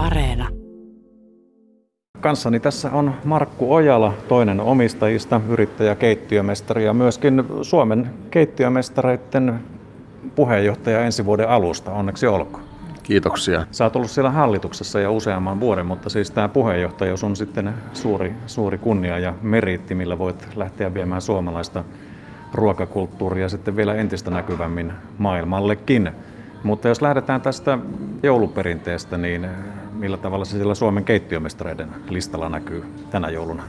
Areena. Kanssani tässä on Markku Ojala, toinen omistajista, yrittäjä, keittiömestari ja myöskin Suomen keittiömestareiden puheenjohtaja ensi vuoden alusta. Onneksi olkoon. Kiitoksia. Sä oot ollut siellä hallituksessa jo useamman vuoden, mutta siis tämä puheenjohtajuus on sitten suuri, suuri kunnia ja meriitti, millä voit lähteä viemään suomalaista ruokakulttuuria sitten vielä entistä näkyvämmin maailmallekin. Mutta jos lähdetään tästä jouluperinteestä, niin millä tavalla se siellä Suomen keittiömestareiden listalla näkyy tänä jouluna?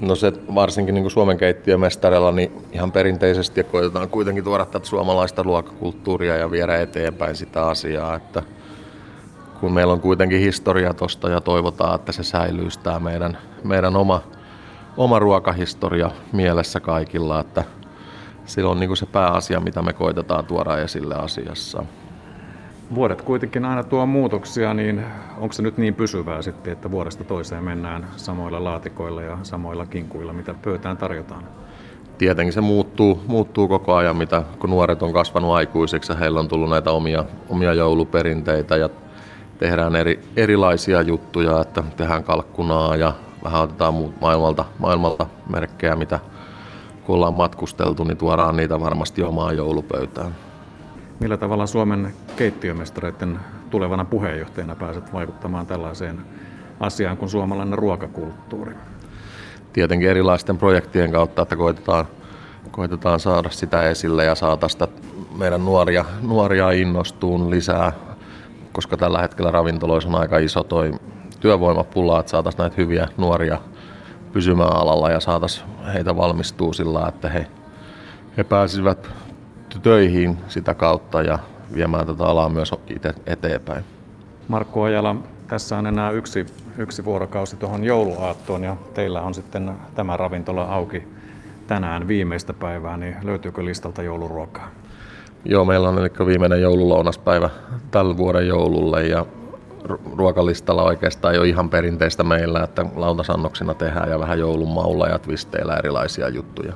No se varsinkin niin kuin Suomen keittiömestarilla niin ihan perinteisesti koitetaan kuitenkin tuoda tätä suomalaista ruokakulttuuria ja viedä eteenpäin sitä asiaa, että kun meillä on kuitenkin historia tosta ja toivotaan, että se säilyy tämä meidän, meidän oma, oma ruokahistoria mielessä kaikilla, että sillä on niin kuin se pääasia, mitä me koitetaan tuoda esille asiassa. Vuodet kuitenkin aina tuo muutoksia, niin onko se nyt niin pysyvää sitten, että vuodesta toiseen mennään samoilla laatikoilla ja samoilla kinkuilla, mitä pöytään tarjotaan? Tietenkin se muuttuu, muuttuu koko ajan, mitä, kun nuoret on kasvanut aikuiseksi ja heillä on tullut näitä omia, omia jouluperinteitä ja tehdään eri, erilaisia juttuja, että tehdään kalkkunaa ja vähän otetaan maailmalta, maailmalta merkkejä, mitä kun ollaan matkusteltu, niin tuodaan niitä varmasti omaan joulupöytään. Millä tavalla Suomen keittiömestareiden tulevana puheenjohtajana pääset vaikuttamaan tällaiseen asiaan kuin suomalainen ruokakulttuuri? Tietenkin erilaisten projektien kautta, että koitetaan, koitetaan saada sitä esille ja saada sitä meidän nuoria, nuoria innostuun lisää, koska tällä hetkellä ravintoloissa on aika iso toi työvoimapula, että saataisiin näitä hyviä nuoria pysymään alalla ja saataisiin heitä valmistuu sillä, että he, he pääsisivät töihin sitä kautta ja viemään tätä alaa myös itse eteenpäin. Markku Ojala, tässä on enää yksi, yksi vuorokausi tuohon jouluaattoon ja teillä on sitten tämä ravintola auki tänään viimeistä päivää, niin löytyykö listalta jouluruokaa? Joo, meillä on eli viimeinen joululounaspäivä tällä vuoden joululle ja ruokalistalla oikeastaan ole ihan perinteistä meillä, että lautasannoksina tehdään ja vähän joulun maulla ja twisteillä erilaisia juttuja.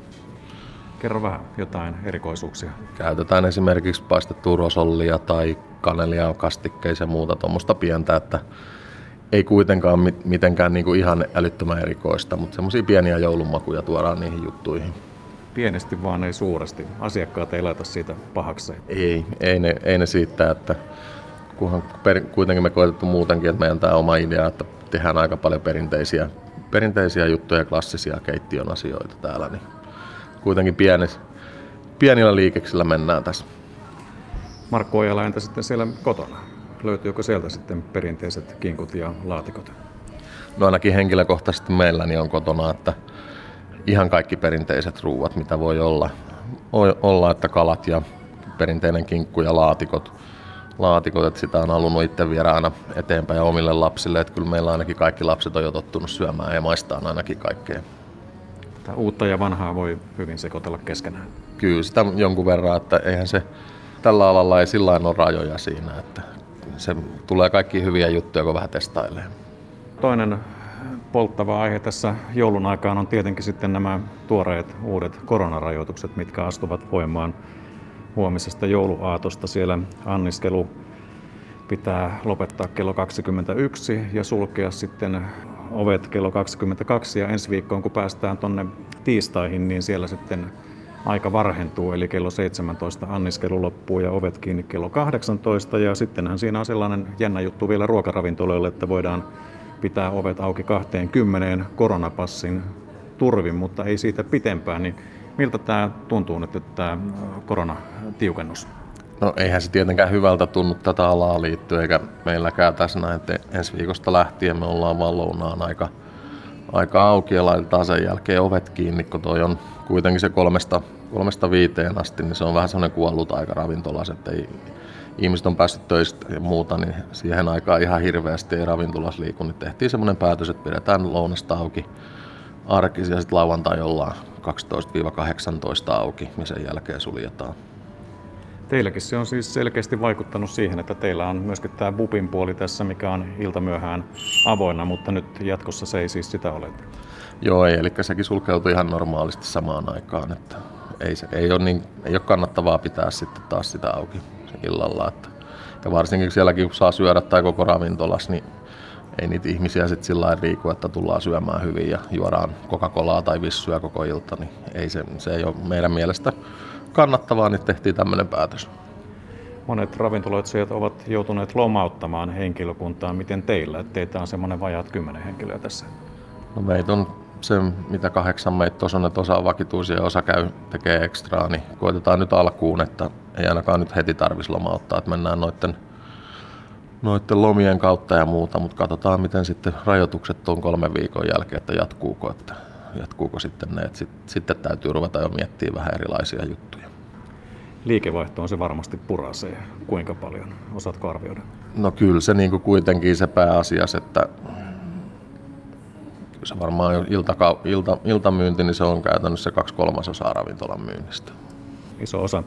Kerro vähän jotain erikoisuuksia. Käytetään esimerkiksi paistettua rosollia tai kanelia kastikkeissa ja muuta tuommoista pientä, että ei kuitenkaan mitenkään niin kuin ihan älyttömän erikoista, mutta semmoisia pieniä joulumakuja tuodaan niihin juttuihin. Pienesti vaan ei suuresti. Asiakkaat ei laita siitä pahaksi. Ei, ei ne, ei ne siitä, että kunhan per, kuitenkin me koetettu muutenkin, että meidän tämä oma idea, että tehdään aika paljon perinteisiä, perinteisiä juttuja, klassisia keittiön asioita täällä, niin kuitenkin pienis, pienillä liikeksillä mennään tässä. Markku Ojala, entä sitten siellä kotona? Löytyykö sieltä sitten perinteiset kinkut ja laatikot? No ainakin henkilökohtaisesti meillä niin on kotona, että ihan kaikki perinteiset ruuat, mitä voi olla. Voi olla, että kalat ja perinteinen kinkku ja laatikot – laatikot, että sitä on halunnut itse viedä aina eteenpäin ja omille lapsille, että kyllä meillä ainakin kaikki lapset on jo tottunut syömään ja maistaa ainakin kaikkea. Tämä uutta ja vanhaa voi hyvin sekoitella keskenään. Kyllä sitä jonkun verran, että eihän se tällä alalla ei sillä ole rajoja siinä, että se tulee kaikki hyviä juttuja, kun vähän testailee. Toinen polttava aihe tässä joulun aikaan on tietenkin sitten nämä tuoreet uudet koronarajoitukset, mitkä astuvat voimaan huomisesta jouluaatosta. Siellä anniskelu pitää lopettaa kello 21 ja sulkea sitten ovet kello 22 ja ensi viikkoon kun päästään tonne tiistaihin, niin siellä sitten aika varhentuu, eli kello 17 anniskelu loppuu ja ovet kiinni kello 18 ja sittenhän siinä on sellainen jännä juttu vielä ruokaravintoloille, että voidaan pitää ovet auki 20 koronapassin turvin, mutta ei siitä pitempään, niin Miltä tämä tuntuu nyt, että tämä koronatiukennus? No eihän se tietenkään hyvältä tunnu tätä alaa liittyen, eikä meilläkään tässä näin, että ensi viikosta lähtien me ollaan vaan lounaan aika, aika auki ja laitetaan sen jälkeen ovet kiinni, kun toi on kuitenkin se kolmesta, kolmesta viiteen asti, niin se on vähän sellainen kuollut aika ravintolas, että ei, ihmiset on päässyt töistä ja muuta, niin siihen aikaan ihan hirveästi ei ravintolas liiku, niin tehtiin semmoinen päätös, että pidetään lounasta auki arkisia ja sitten lauantai ollaan 12-18 auki, niin sen jälkeen suljetaan. Teilläkin se on siis selkeästi vaikuttanut siihen, että teillä on myöskin tämä bupin puoli tässä, mikä on iltamyöhään avoinna, mutta nyt jatkossa se ei siis sitä ole. Joo, ei, eli sekin sulkeutui ihan normaalisti samaan aikaan, että ei, se, ei, ole niin, ei ole kannattavaa pitää sitten taas sitä auki illalla. Että, ja varsinkin sielläkin kun saa syödä tai koko ravintolas, niin ei niitä ihmisiä sitten sillä lailla riiku, että tullaan syömään hyvin ja juodaan Coca-Colaa tai vissyä koko ilta, niin ei se, se ei ole meidän mielestä kannattavaa, niin tehtiin tämmöinen päätös. Monet ravintoloitsijat ovat joutuneet lomauttamaan henkilökuntaa. Miten teillä? Teitä on semmoinen vajaat kymmenen henkilöä tässä. No meitä on se, mitä kahdeksan meitä tuossa on, että osa on vakituisia ja osa käy, tekee ekstraa, niin koitetaan nyt alkuun, että ei ainakaan nyt heti tarvitsisi lomauttaa, että mennään noiden, noiden lomien kautta ja muuta, mutta katsotaan miten sitten rajoitukset on kolmen viikon jälkeen, että jatkuuko, että jatkuuko sitten ne, että sit, sitten täytyy ruveta jo miettimään vähän erilaisia juttuja. Liikevaihto on se varmasti purasee. Kuinka paljon? Osaatko arvioida? No kyllä se niin kuin kuitenkin se pääasias, että se varmaan ilta, ilta, iltamyynti, niin se on käytännössä kaksi kolmasosaa ravintolan myynnistä. Iso osa.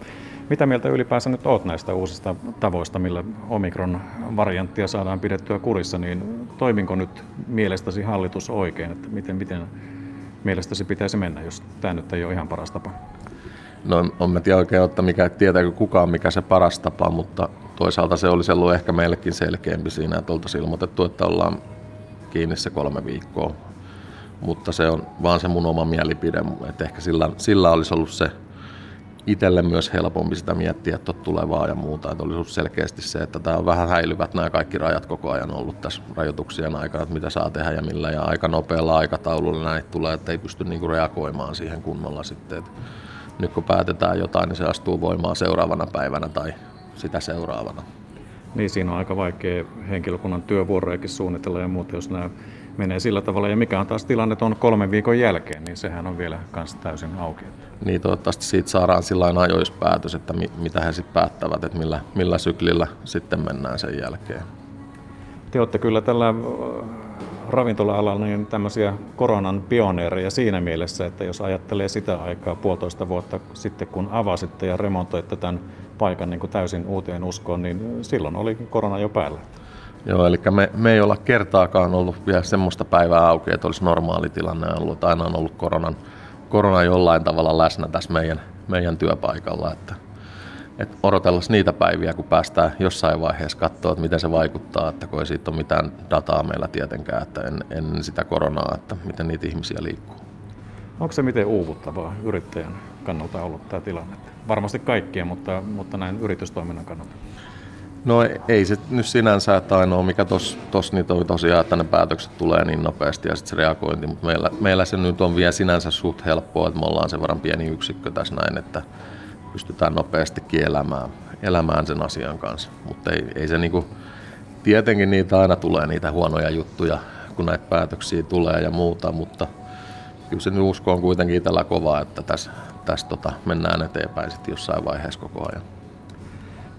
Mitä mieltä ylipäänsä nyt oot näistä uusista tavoista, millä Omikron-varianttia saadaan pidettyä kurissa, niin toiminko nyt mielestäsi hallitus oikein, että miten, miten mielestäsi pitäisi mennä, jos tämä nyt ei ole ihan paras tapa? No en mä tiedä oikein, että mikä, tietääkö kukaan mikä se paras tapa, mutta toisaalta se olisi ollut ehkä meillekin selkeämpi siinä, että oltaisiin ilmoitettu, että ollaan kiinni se kolme viikkoa mutta se on vaan se mun oma mielipide, että ehkä sillä, sillä olisi ollut se itselle myös helpompi sitä miettiä, että tulevaa ja muuta. Että olisi selkeästi se, että tämä on vähän häilyvät nämä kaikki rajat koko ajan ollut tässä rajoituksien aikana, että mitä saa tehdä ja millä. Ja aika nopealla aikataululla näitä tulee, että ei pysty niinku reagoimaan siihen kunnolla sitten. Että nyt kun päätetään jotain, niin se astuu voimaan seuraavana päivänä tai sitä seuraavana. Niin, siinä on aika vaikea henkilökunnan työvuorojakin suunnitella ja muuta, jos nämä menee sillä tavalla. Ja mikä on taas tilanne on kolmen viikon jälkeen, niin sehän on vielä kans täysin auki. Niin toivottavasti siitä saadaan sillä ajoispäätös, että mi- mitä he sitten päättävät, että millä, millä syklillä sitten mennään sen jälkeen. Te olette kyllä tällä ravintola-alalla niin tämmöisiä koronan pioneereja siinä mielessä, että jos ajattelee sitä aikaa puolitoista vuotta sitten, kun avasitte ja remontoitte tämän paikan niin kuin täysin uuteen uskoon, niin silloin oli korona jo päällä. Joo, eli me, me ei olla kertaakaan ollut vielä semmoista päivää auki, että olisi normaali tilanne ollut. Aina on ollut koronan, korona jollain tavalla läsnä tässä meidän, meidän työpaikalla. Että, että odotellaan niitä päiviä, kun päästään jossain vaiheessa katsoa, että miten se vaikuttaa, että kun ei siitä ole mitään dataa meillä tietenkään, että en, sitä koronaa, että miten niitä ihmisiä liikkuu. Onko se miten uuvuttavaa yrittäjän kannalta ollut tämä tilanne? Varmasti kaikkien, mutta, mutta näin yritystoiminnan kannalta. No ei se nyt sinänsä, että ainoa mikä tuossa tos, niin toi tosiaan, että ne päätökset tulee niin nopeasti ja sitten se reagointi, mutta meillä, meillä se nyt on vielä sinänsä suht helppoa, että me ollaan sen verran pieni yksikkö tässä näin, että pystytään nopeasti elämään, elämään sen asian kanssa. Mutta ei, ei se niinku, tietenkin niitä aina tulee niitä huonoja juttuja, kun näitä päätöksiä tulee ja muuta, mutta kyllä se usko on kuitenkin itsellä kovaa, että tässä, tässä tota, mennään eteenpäin sitten jossain vaiheessa koko ajan.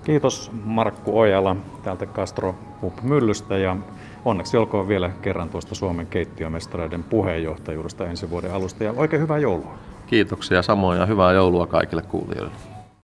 Kiitos Markku Ojala täältä Castro Pub-myllystä ja onneksi olkoon vielä kerran tuosta Suomen keittiömestareiden puheenjohtajuudesta ensi vuoden alusta ja oikein hyvää joulua. Kiitoksia samoin ja hyvää joulua kaikille kuulijoille.